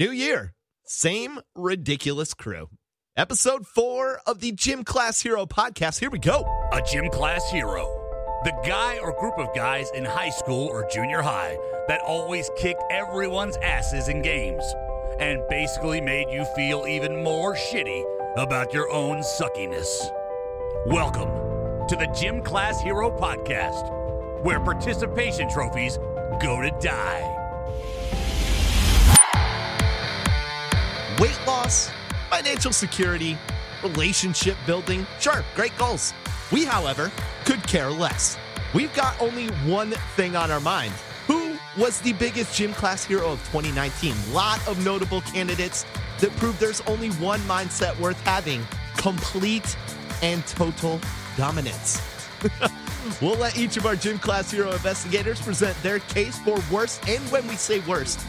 New year, same ridiculous crew. Episode four of the Gym Class Hero podcast. Here we go. A gym class hero. The guy or group of guys in high school or junior high that always kicked everyone's asses in games and basically made you feel even more shitty about your own suckiness. Welcome to the Gym Class Hero Podcast, where participation trophies go to die. Weight loss, financial security, relationship building. Sure, great goals. We, however, could care less. We've got only one thing on our mind. Who was the biggest gym class hero of 2019? Lot of notable candidates that prove there's only one mindset worth having complete and total dominance. we'll let each of our gym class hero investigators present their case for worst, and when we say worst,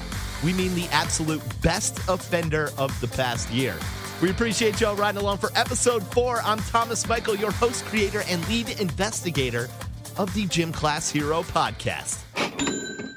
we mean the absolute best offender of the past year. We appreciate y'all riding along for episode four. I'm Thomas Michael, your host, creator, and lead investigator of the Gym Class Hero podcast.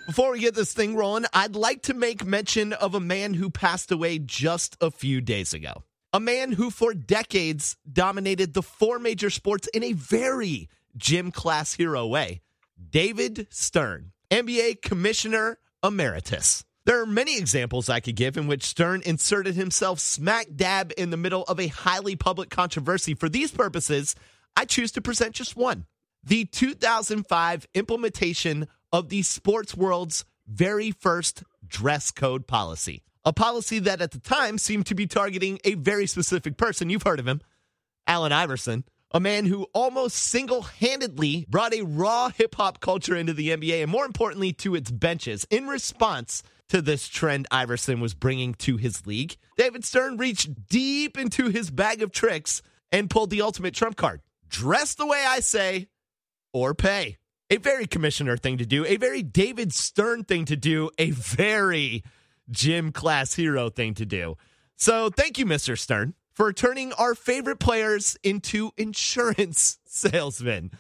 Before we get this thing rolling, I'd like to make mention of a man who passed away just a few days ago. A man who, for decades, dominated the four major sports in a very gym class hero way. David Stern, NBA Commissioner Emeritus. There are many examples I could give in which Stern inserted himself smack dab in the middle of a highly public controversy. For these purposes, I choose to present just one the 2005 implementation of the sports world's very first dress code policy. A policy that at the time seemed to be targeting a very specific person. You've heard of him, Allen Iverson, a man who almost single handedly brought a raw hip hop culture into the NBA and more importantly to its benches in response to this trend Iverson was bringing to his league. David Stern reached deep into his bag of tricks and pulled the ultimate trump card. Dress the way I say or pay. A very commissioner thing to do, a very David Stern thing to do, a very gym class hero thing to do. So thank you, Mr. Stern, for turning our favorite players into insurance salesmen.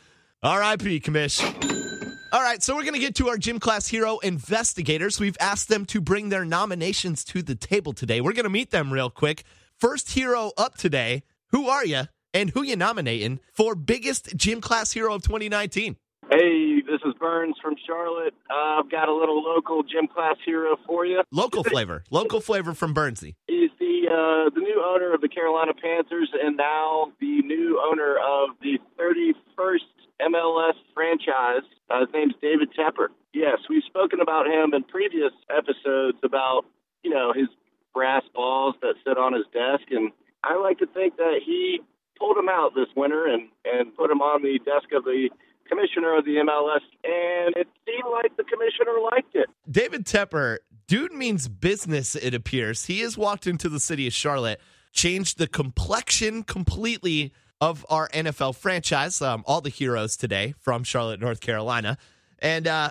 R.I.P. Commish. All right, so we're going to get to our gym class hero investigators. We've asked them to bring their nominations to the table today. We're going to meet them real quick. First hero up today. Who are you and who you nominating for biggest gym class hero of 2019? Hey, this is Burns from Charlotte. Uh, I've got a little local gym class hero for you. Local flavor, local flavor from Burnsy. He's the uh, the new owner of the Carolina Panthers and now the new owner of the 31st MLS franchise. Uh, his name's David Tepper. Yes, we've spoken about him in previous episodes about you know his brass balls that sit on his desk, and I like to think that he pulled him out this winter and and put him on the desk of the commissioner of the MLS, and it seemed like the commissioner liked it. David Tepper, dude means business, it appears. He has walked into the city of Charlotte, changed the complexion completely of our NFL franchise, um, all the heroes today from Charlotte, North Carolina. And uh,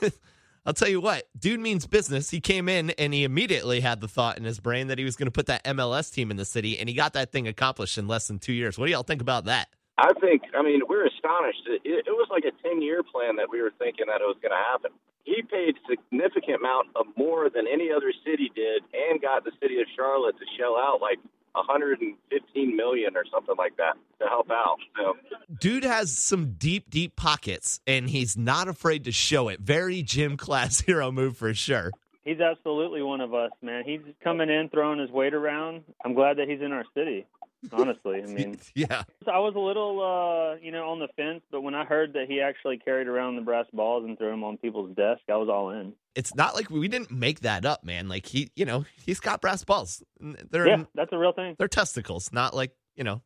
I'll tell you what, dude means business. He came in and he immediately had the thought in his brain that he was going to put that MLS team in the city, and he got that thing accomplished in less than two years. What do y'all think about that? I think, I mean, we're astonished. It, it was like a 10 year plan that we were thinking that it was going to happen. He paid significant amount of more than any other city did and got the city of Charlotte to shell out like 115 million or something like that to help out. So. Dude has some deep, deep pockets, and he's not afraid to show it. Very gym class hero move for sure. He's absolutely one of us, man. He's coming in, throwing his weight around. I'm glad that he's in our city. Honestly, I mean, yeah. I was a little, uh, you know, on the fence, but when I heard that he actually carried around the brass balls and threw them on people's desk, I was all in. It's not like we didn't make that up, man. Like he, you know, he's got brass balls. They're yeah, that's a real thing. They're testicles, not like you know,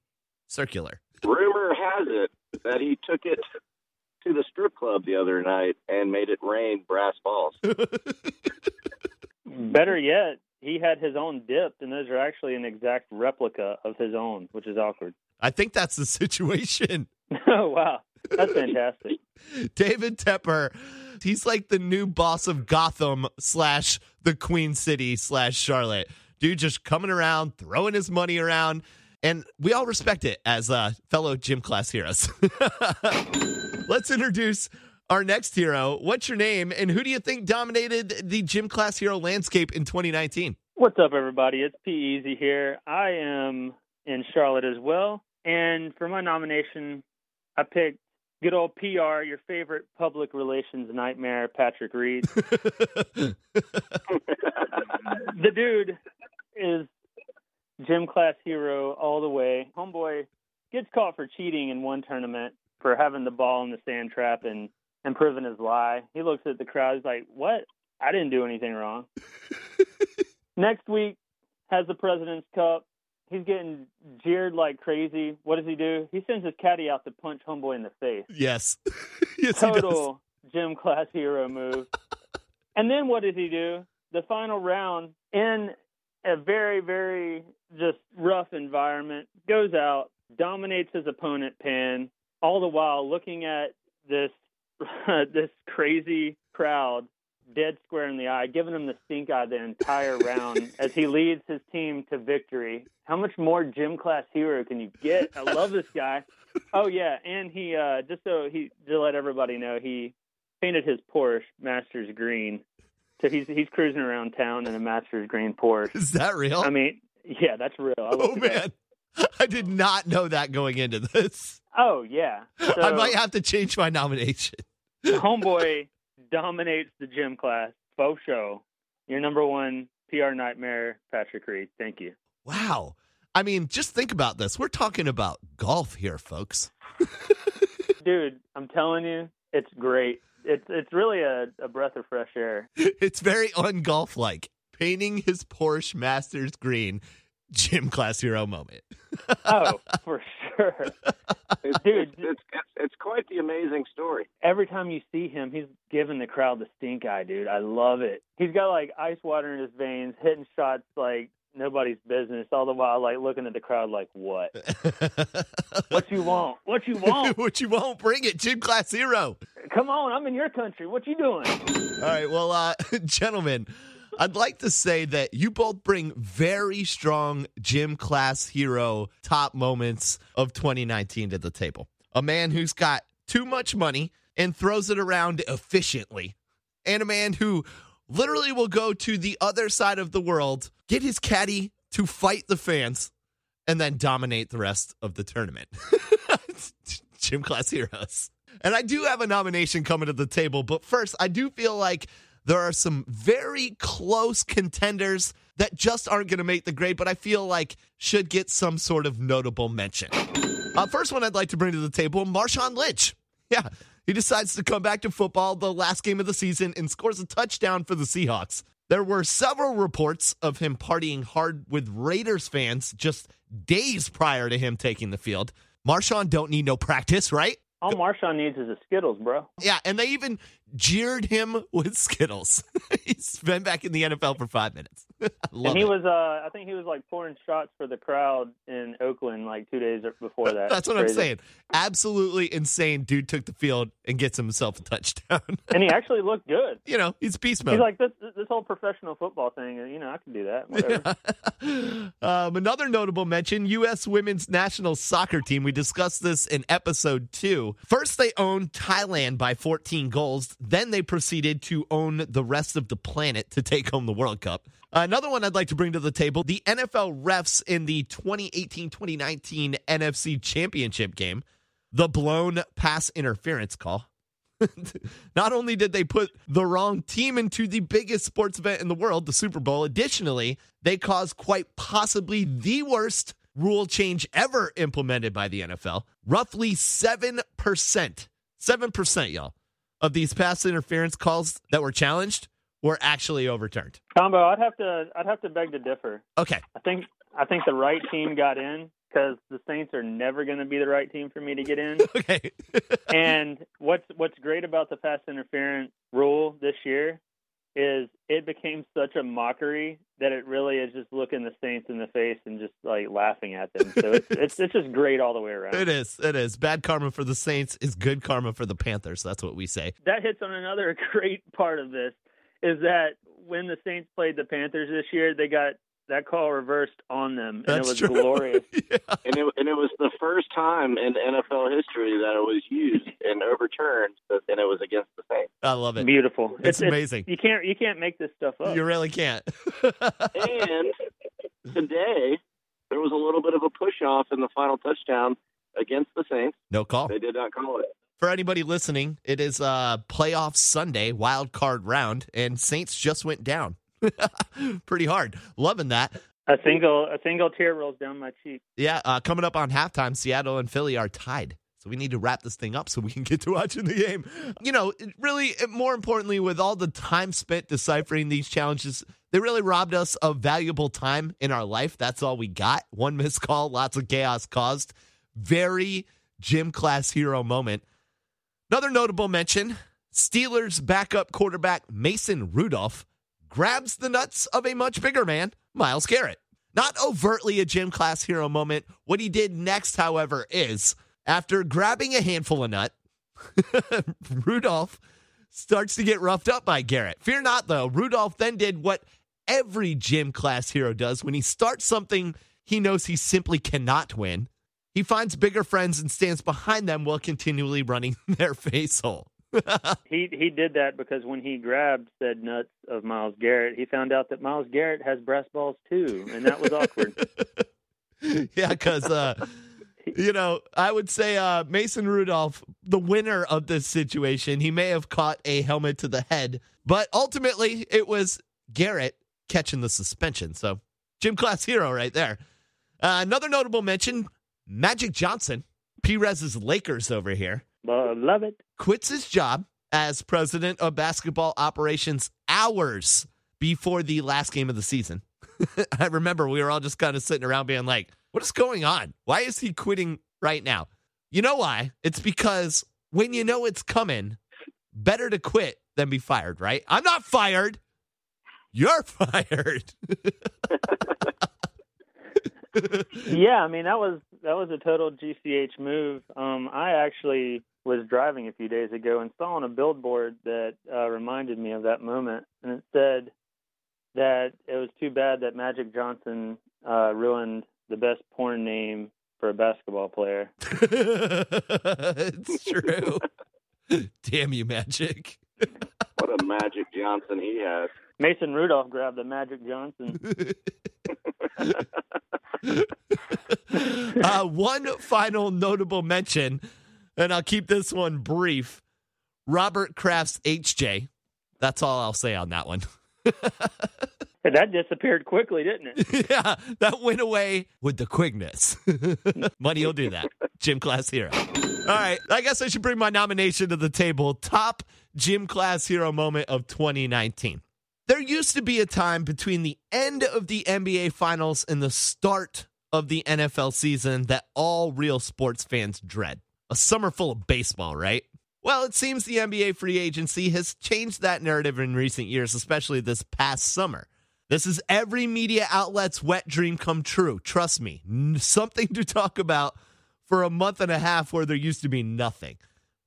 circular. Rumor has it that he took it to the strip club the other night and made it rain brass balls. Better yet, he had his own dip, and those are actually an exact replica of his own, which is awkward. I think that's the situation. oh wow, that's fantastic. David Tepper, he's like the new boss of Gotham slash the Queen City slash Charlotte. Dude, just coming around, throwing his money around, and we all respect it as uh, fellow gym class heroes. Let's introduce our next hero. What's your name, and who do you think dominated the gym class hero landscape in 2019? What's up, everybody? It's P Easy here. I am in Charlotte as well, and for my nomination, I picked good old PR, your favorite public relations nightmare, Patrick Reed. the dude is gym class hero all the way. Homeboy gets caught for cheating in one tournament for having the ball in the sand trap and and proving his lie. He looks at the crowd. He's like, "What? I didn't do anything wrong." Next week has the President's Cup. He's getting jeered like crazy. What does he do? He sends his caddy out to punch homeboy in the face. Yes. yes Total gym class hero move. and then what does he do? The final round in a very, very just rough environment, goes out, dominates his opponent Pan, all the while looking at this this crazy crowd dead square in the eye, giving him the stink eye the entire round as he leads his team to victory. How much more gym class hero can you get? I love this guy. Oh yeah, and he uh just so he to let everybody know, he painted his Porsche Masters green. So he's he's cruising around town in a Masters green Porsche. Is that real? I mean, yeah, that's real. I oh man. I did not know that going into this. Oh yeah. So, I might have to change my nomination. Homeboy dominates the gym class. Faux show. Your number one PR nightmare, Patrick Reed. Thank you. Wow. I mean, just think about this. We're talking about golf here, folks. Dude, I'm telling you, it's great. It's it's really a, a breath of fresh air. It's very ungolf like. Painting his Porsche Masters green gym class hero moment. oh, for sure. It's, Dude, it's, it's, it's quite the amazing story. Every time you see him, he's giving the crowd the stink eye, dude. I love it. He's got like ice water in his veins, hitting shots like nobody's business, all the while like looking at the crowd like, "What? what you want? What you want? what you want? Bring it, gym class hero. Come on, I'm in your country. What you doing?" All right, well, uh, gentlemen. I'd like to say that you both bring very strong gym class hero top moments of 2019 to the table. A man who's got too much money and throws it around efficiently, and a man who literally will go to the other side of the world, get his caddy to fight the fans, and then dominate the rest of the tournament. gym class heroes. And I do have a nomination coming to the table, but first, I do feel like there are some very close contenders that just aren't going to make the grade, but I feel like should get some sort of notable mention. Uh, first one I'd like to bring to the table Marshawn Lynch. Yeah, he decides to come back to football the last game of the season and scores a touchdown for the Seahawks. There were several reports of him partying hard with Raiders fans just days prior to him taking the field. Marshawn don't need no practice, right? All Marshawn needs is a Skittles, bro. Yeah, and they even jeered him with Skittles. He's been back in the NFL for five minutes. and he it. was, uh, I think he was like pouring shots for the crowd in Oakland like two days before that. That's what Crazy. I'm saying. Absolutely insane. Dude took the field and gets himself a touchdown. and he actually looked good. You know, he's beast mode. He's like this, this whole professional football thing. You know, I can do that. Whatever. um, another notable mention: U.S. Women's National Soccer Team. We discussed this in episode two. First, they owned Thailand by 14 goals. Then they proceeded to own the rest of the planet to take home the World Cup. Another one I'd like to bring to the table the NFL refs in the 2018 2019 NFC Championship game, the blown pass interference call. Not only did they put the wrong team into the biggest sports event in the world, the Super Bowl, additionally, they caused quite possibly the worst rule change ever implemented by the NFL. Roughly 7%, 7%, y'all, of these pass interference calls that were challenged were actually overturned. Combo, I'd have to I'd have to beg to differ. Okay. I think I think the right team got in because the Saints are never going to be the right team for me to get in. Okay. and what's what's great about the pass interference rule this year is it became such a mockery that it really is just looking the Saints in the face and just like laughing at them. So it's it's, it's just great all the way around. It is. It is. Bad karma for the Saints is good karma for the Panthers. That's what we say. That hits on another great part of this is that when the Saints played the Panthers this year, they got that call reversed on them, and That's it was true. glorious. yeah. and it and it was the first time in NFL history that it was used and overturned, and it was against the Saints. I love it. Beautiful. It's amazing. you can't you can't make this stuff up. You really can't. And today there was a little bit of a push off in the final touchdown against the Saints. no call. They did not call it. For anybody listening, it is uh playoff Sunday, wild card round, and Saints just went down. Pretty hard. Loving that. a single a single tear rolls down my cheek. Yeah, uh, coming up on halftime, Seattle and Philly are tied. So we need to wrap this thing up so we can get to watching the game. You know, really, more importantly, with all the time spent deciphering these challenges, they really robbed us of valuable time in our life. That's all we got. One missed call, lots of chaos caused. Very gym class hero moment. Another notable mention Steelers backup quarterback Mason Rudolph grabs the nuts of a much bigger man, Myles Garrett. Not overtly a gym class hero moment. What he did next, however, is after grabbing a handful of nut, Rudolph starts to get roughed up by Garrett. Fear not, though. Rudolph then did what every gym class hero does when he starts something he knows he simply cannot win. He finds bigger friends and stands behind them while continually running their face hole. He he did that because when he grabbed said nuts of Myles Garrett, he found out that Myles Garrett has brass balls too, and that was awkward. yeah, because uh, you know, I would say uh, Mason Rudolph, the winner of this situation, he may have caught a helmet to the head, but ultimately it was Garrett catching the suspension. So, gym class hero right there. Uh, another notable mention: Magic Johnson, Perez's Lakers over here, love it. quits his job as president of basketball operations hours before the last game of the season. I remember we were all just kind of sitting around being like, what is going on? Why is he quitting right now? You know why? It's because when you know it's coming, better to quit than be fired, right? I'm not fired. You're fired. Yeah, I mean that was that was a total GCH move. Um, I actually was driving a few days ago and saw on a billboard that uh, reminded me of that moment, and it said that it was too bad that Magic Johnson uh, ruined the best porn name for a basketball player. it's true. Damn you, Magic. What a Magic Johnson he has. Mason Rudolph grabbed the Magic Johnson. uh, one final notable mention, and I'll keep this one brief. Robert Kraft's HJ. That's all I'll say on that one. that disappeared quickly, didn't it? yeah, that went away with the quickness. Money will do that. Gym class hero. All right, I guess I should bring my nomination to the table. Top gym class hero moment of 2019. There used to be a time between the end of the NBA Finals and the start of the NFL season that all real sports fans dread. A summer full of baseball, right? Well, it seems the NBA free agency has changed that narrative in recent years, especially this past summer. This is every media outlet's wet dream come true. Trust me, something to talk about for a month and a half where there used to be nothing.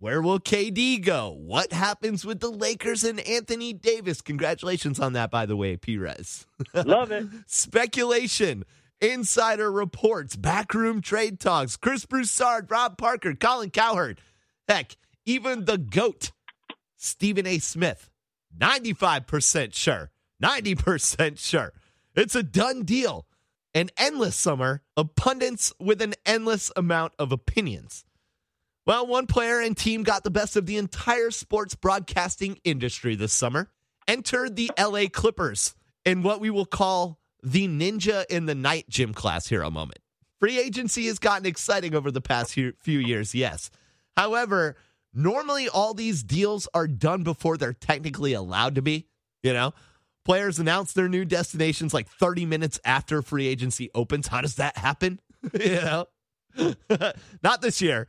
Where will KD go? What happens with the Lakers and Anthony Davis? Congratulations on that, by the way, Perez. Love it. Speculation, insider reports, backroom trade talks, Chris Broussard, Rob Parker, Colin Cowherd. Heck, even the GOAT, Stephen A. Smith, 95% sure. 90% sure. It's a done deal. An endless summer of pundits with an endless amount of opinions. Well, one player and team got the best of the entire sports broadcasting industry this summer. Entered the LA Clippers in what we will call the Ninja in the Night gym class hero moment. Free agency has gotten exciting over the past few few years, yes. However, normally all these deals are done before they're technically allowed to be. You know, players announce their new destinations like 30 minutes after free agency opens. How does that happen? you know, not this year.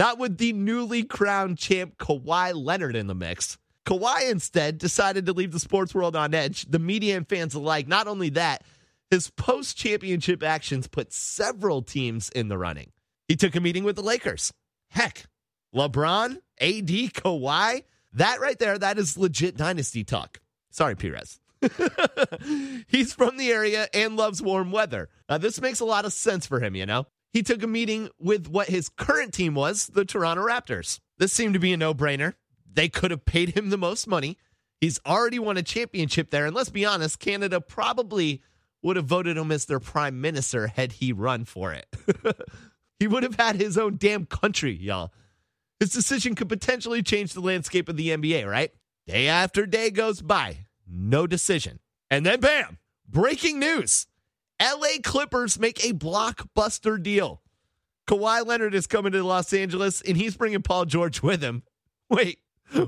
Not with the newly crowned champ Kawhi Leonard in the mix. Kawhi instead decided to leave the sports world on edge, the media and fans alike. Not only that, his post championship actions put several teams in the running. He took a meeting with the Lakers. Heck, LeBron, AD, Kawhi, that right there, that is legit dynasty talk. Sorry, Perez. He's from the area and loves warm weather. Now, this makes a lot of sense for him, you know? He took a meeting with what his current team was, the Toronto Raptors. This seemed to be a no brainer. They could have paid him the most money. He's already won a championship there. And let's be honest, Canada probably would have voted him as their prime minister had he run for it. he would have had his own damn country, y'all. His decision could potentially change the landscape of the NBA, right? Day after day goes by, no decision. And then, bam, breaking news LA Clippers make a blockbuster deal. Kawhi Leonard is coming to Los Angeles and he's bringing Paul George with him. Wait,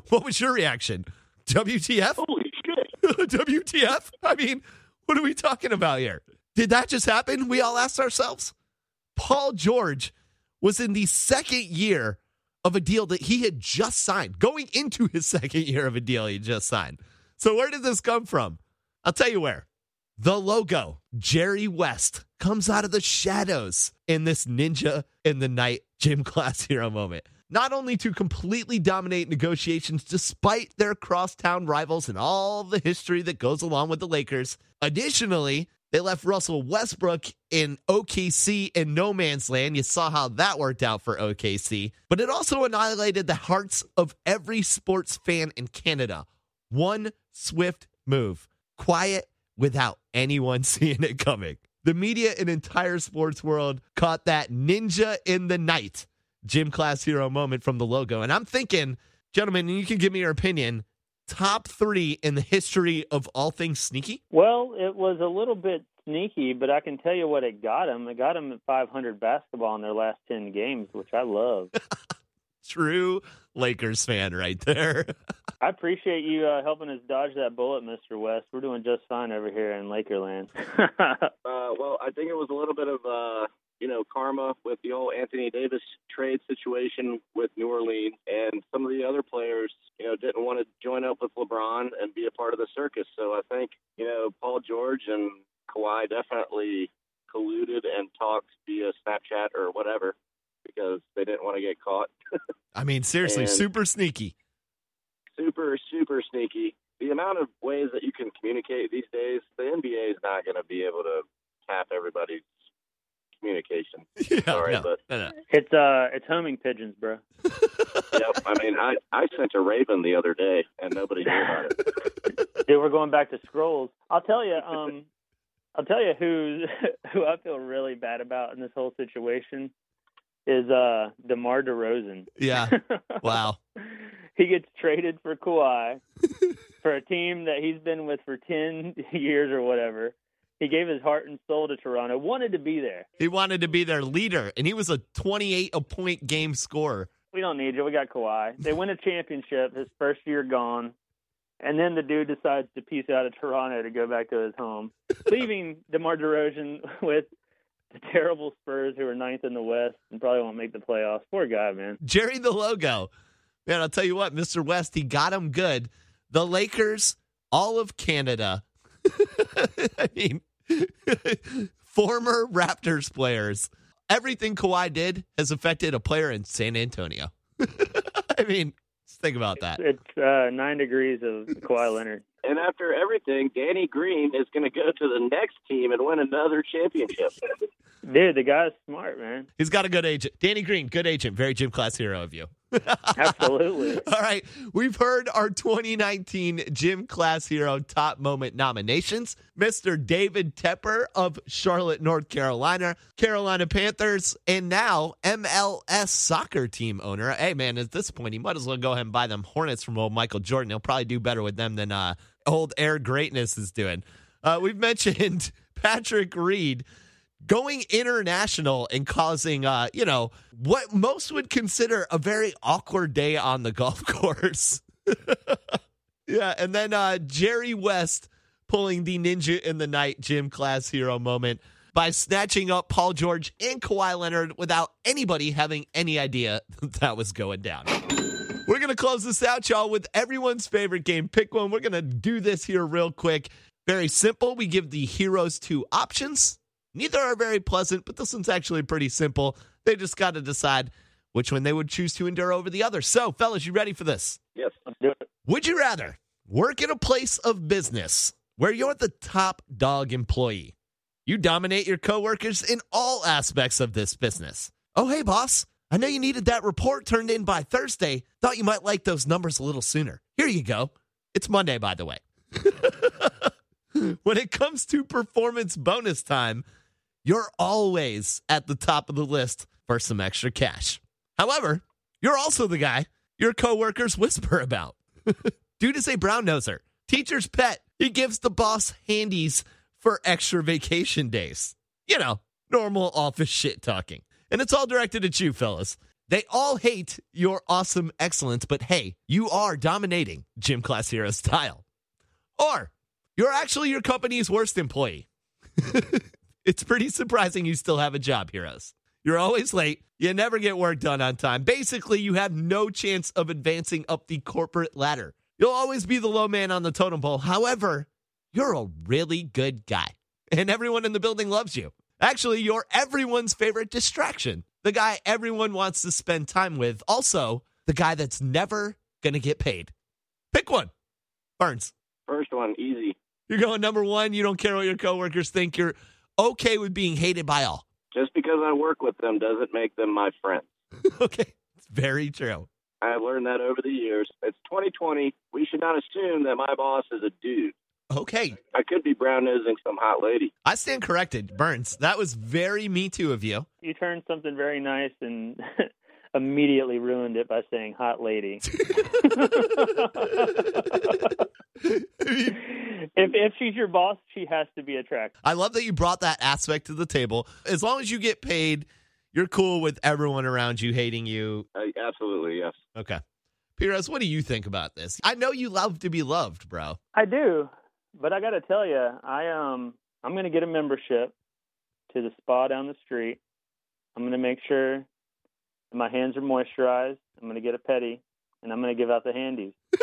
what was your reaction? WTF? Holy shit. WTF? I mean, what are we talking about here? Did that just happen? We all asked ourselves. Paul George was in the second year of a deal that he had just signed, going into his second year of a deal he just signed. So, where did this come from? I'll tell you where. The logo, Jerry West, comes out of the shadows in this Ninja in the Night gym class hero moment. Not only to completely dominate negotiations despite their crosstown rivals and all the history that goes along with the Lakers, additionally, they left Russell Westbrook in OKC in no man's land. You saw how that worked out for OKC. But it also annihilated the hearts of every sports fan in Canada. One swift move. Quiet without anyone seeing it coming. The media and entire sports world caught that ninja in the night gym class hero moment from the logo. And I'm thinking, gentlemen, you can give me your opinion. Top three in the history of all things sneaky? Well, it was a little bit sneaky, but I can tell you what it got him. It got him at 500 basketball in their last 10 games, which I love. True Lakers fan right there. I appreciate you uh, helping us dodge that bullet, Mr. West. We're doing just fine over here in Lakerland. uh, well, I think it was a little bit of uh, you know, karma with the old Anthony Davis trade situation with New Orleans, and some of the other players, you know, didn't want to join up with LeBron and be a part of the circus. So I think, you know, Paul George and Kawhi definitely colluded and talked via Snapchat or whatever because they didn't want to get caught. I mean, seriously, And- super sneaky. super, super sneaky. The amount of ways that you can communicate these days, the NBA is not going to be able to tap everybody's communication. Yeah, Sorry, no, but- no, no. it's uh, it's homing pigeons, bro. yep. I mean, I, I sent a raven the other day and nobody knew about it. Dude, we're going back to scrolls. I'll tell you, um, I'll tell you who who I feel really bad about in this whole situation is uh DeMar DeRozan. Yeah. Wow. he gets traded for Kawhi for a team that he's been with for ten years or whatever. He gave his heart and soul to Toronto. Wanted to be there. He wanted to be their leader, and he was a 28 a point game scorer. We don't need you. We got Kawhi. They win a championship. His first year gone. And then the dude decides to piece out of Toronto to go back to his home, leaving DeMar DeRozan with the terrible Spurs who are ninth in the West and probably won't make the playoffs. Poor guy, man. Jerry the logo. Man, I'll tell you what, Mr. West, he got him good. The Lakers, all of Canada. I mean, former Raptors players. Everything Kawhi did has affected a player in San Antonio. I mean, just think about that. It's uh, nine degrees of Kawhi Leonard. And after everything, Danny Green is going to go to the next team and win another championship. Dude, the guy's smart, man. He's got a good agent. Danny Green, good agent. Very gym class hero of you. Absolutely. All right. We've heard our 2019 Gym Class Hero Top Moment nominations. Mr. David Tepper of Charlotte, North Carolina, Carolina Panthers, and now MLS soccer team owner. Hey, man, at this point, he might as well go ahead and buy them Hornets from old Michael Jordan. He'll probably do better with them than uh, old Air Greatness is doing. Uh, we've mentioned Patrick Reed going international and causing uh you know what most would consider a very awkward day on the golf course yeah and then uh jerry west pulling the ninja in the night gym class hero moment by snatching up paul george and Kawhi leonard without anybody having any idea that was going down we're going to close this out, y'all, with everyone's favorite game. Pick one. We're going to do this here real quick. Very simple. We give the heroes two options. Neither are very pleasant, but this one's actually pretty simple. They just got to decide which one they would choose to endure over the other. So, fellas, you ready for this? Yes. Let's do it. Would you rather work in a place of business where you're the top dog employee. You dominate your coworkers in all aspects of this business. Oh, hey, boss. I know you needed that report turned in by Thursday. Thought you might like those numbers a little sooner. Here you go. It's Monday, by the way. when it comes to performance bonus time, you're always at the top of the list for some extra cash. However, you're also the guy your coworkers whisper about. Dude is a brown noser, teacher's pet. He gives the boss handies for extra vacation days. You know, normal office shit talking. And it's all directed at you, fellas. They all hate your awesome excellence, but hey, you are dominating Gym Class Hero style. Or you're actually your company's worst employee. it's pretty surprising you still have a job, heroes. You're always late. You never get work done on time. Basically, you have no chance of advancing up the corporate ladder. You'll always be the low man on the totem pole. However, you're a really good guy, and everyone in the building loves you. Actually, you're everyone's favorite distraction. The guy everyone wants to spend time with. Also, the guy that's never going to get paid. Pick one. Burns. First one, easy. You're going number one. You don't care what your coworkers think. You're okay with being hated by all. Just because I work with them doesn't make them my friends. okay. It's very true. I've learned that over the years. It's 2020. We should not assume that my boss is a dude. Okay. I could be brown nosing some hot lady. I stand corrected. Burns, that was very me too of you. You turned something very nice and immediately ruined it by saying hot lady. if if she's your boss, she has to be attractive. I love that you brought that aspect to the table. As long as you get paid, you're cool with everyone around you hating you. Uh, absolutely, yes. Okay. Pires, what do you think about this? I know you love to be loved, bro. I do, but I got to tell you, I um I'm going to get a membership to the spa down the street. I'm going to make sure that my hands are moisturized. I'm going to get a pedi, and I'm going to give out the handies.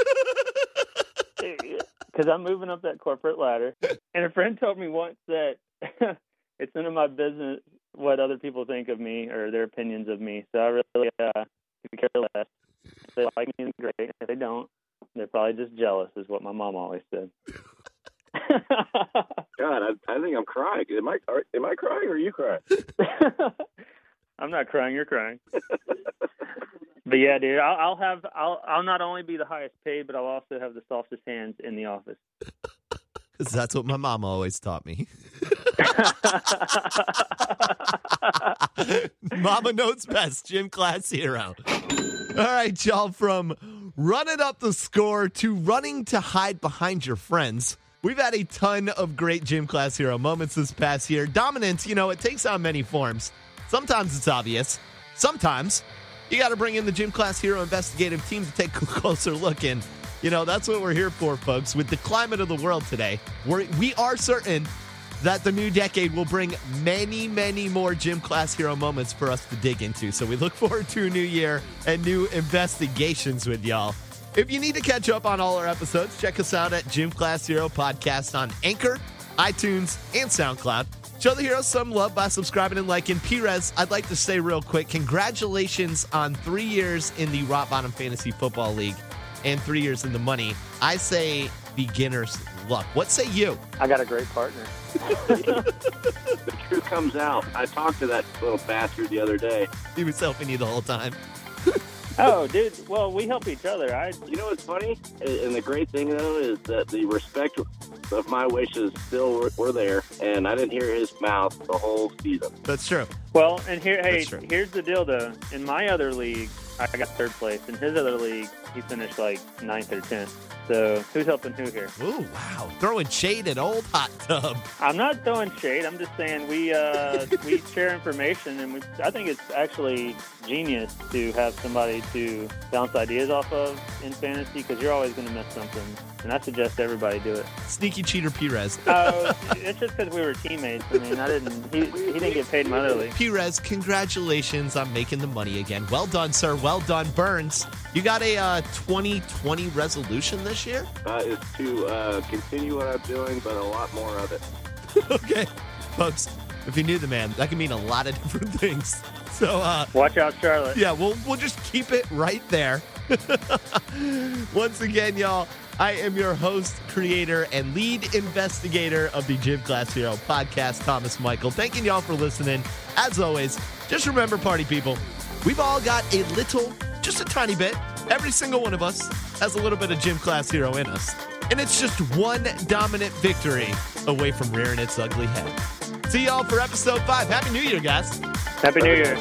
Because I'm moving up that corporate ladder. And a friend told me once that it's none of my business what other people think of me or their opinions of me. So I really uh, care less. If they like me, great. If they don't, they're probably just jealous, is what my mom always said. God, I, I think I'm crying. Am I are, am I crying or are you crying? I'm not crying. You're crying. but yeah, dude, I'll, I'll have I'll I'll not only be the highest paid, but I'll also have the softest hands in the office. Because that's what my mom always taught me. Mama knows best, gym class hero. All right, y'all, from running up the score to running to hide behind your friends. We've had a ton of great gym class hero moments this past year. Dominance, you know, it takes on many forms. Sometimes it's obvious. Sometimes you got to bring in the gym class hero investigative team to take a closer look. And, you know, that's what we're here for, folks. With the climate of the world today, we're, we are certain that the new decade will bring many, many more gym class hero moments for us to dig into. So we look forward to a new year and new investigations with y'all. If you need to catch up on all our episodes, check us out at Gym Class Hero Podcast on Anchor, iTunes, and SoundCloud. Show the heroes some love by subscribing and liking. Pires, I'd like to say real quick, congratulations on three years in the Rock Bottom Fantasy Football League and three years in the money. I say beginner's luck. What say you? I got a great partner. the truth comes out. I talked to that little bastard the other day. He was helping you the whole time. oh, dude. Well, we help each other. I. You know what's funny? And the great thing though is that the respect of my wishes still were, were there, and I didn't hear his mouth the whole season. That's true. Well, and here, hey, here's the deal though. In my other league, I got third place. In his other league, he finished like ninth or tenth. So who's helping who here? Ooh, wow! Throwing shade at old hot tub. I'm not throwing shade. I'm just saying we uh, we share information, and we, I think it's actually genius to have somebody to bounce ideas off of in fantasy because you're always going to miss something. And I suggest everybody do it. Sneaky cheater, Perez. Oh, it's just because we were teammates. I mean, I didn't. He, he didn't get paid in my other league. Pires, congratulations on making the money again. Well done, sir. Well done, Burns. You got a uh, 2020 resolution this year? Uh, is to uh, continue what I'm doing, but a lot more of it. okay, folks. If you knew the man, that can mean a lot of different things. So uh, watch out, Charlotte. Yeah, we'll we'll just keep it right there. Once again, y'all, I am your host, creator, and lead investigator of the Gym Class Hero podcast, Thomas Michael. Thanking y'all for listening. As always, just remember, party people, we've all got a little, just a tiny bit. Every single one of us has a little bit of Gym Class Hero in us. And it's just one dominant victory away from rearing its ugly head. See y'all for episode five. Happy New Year, guys. Happy New Year.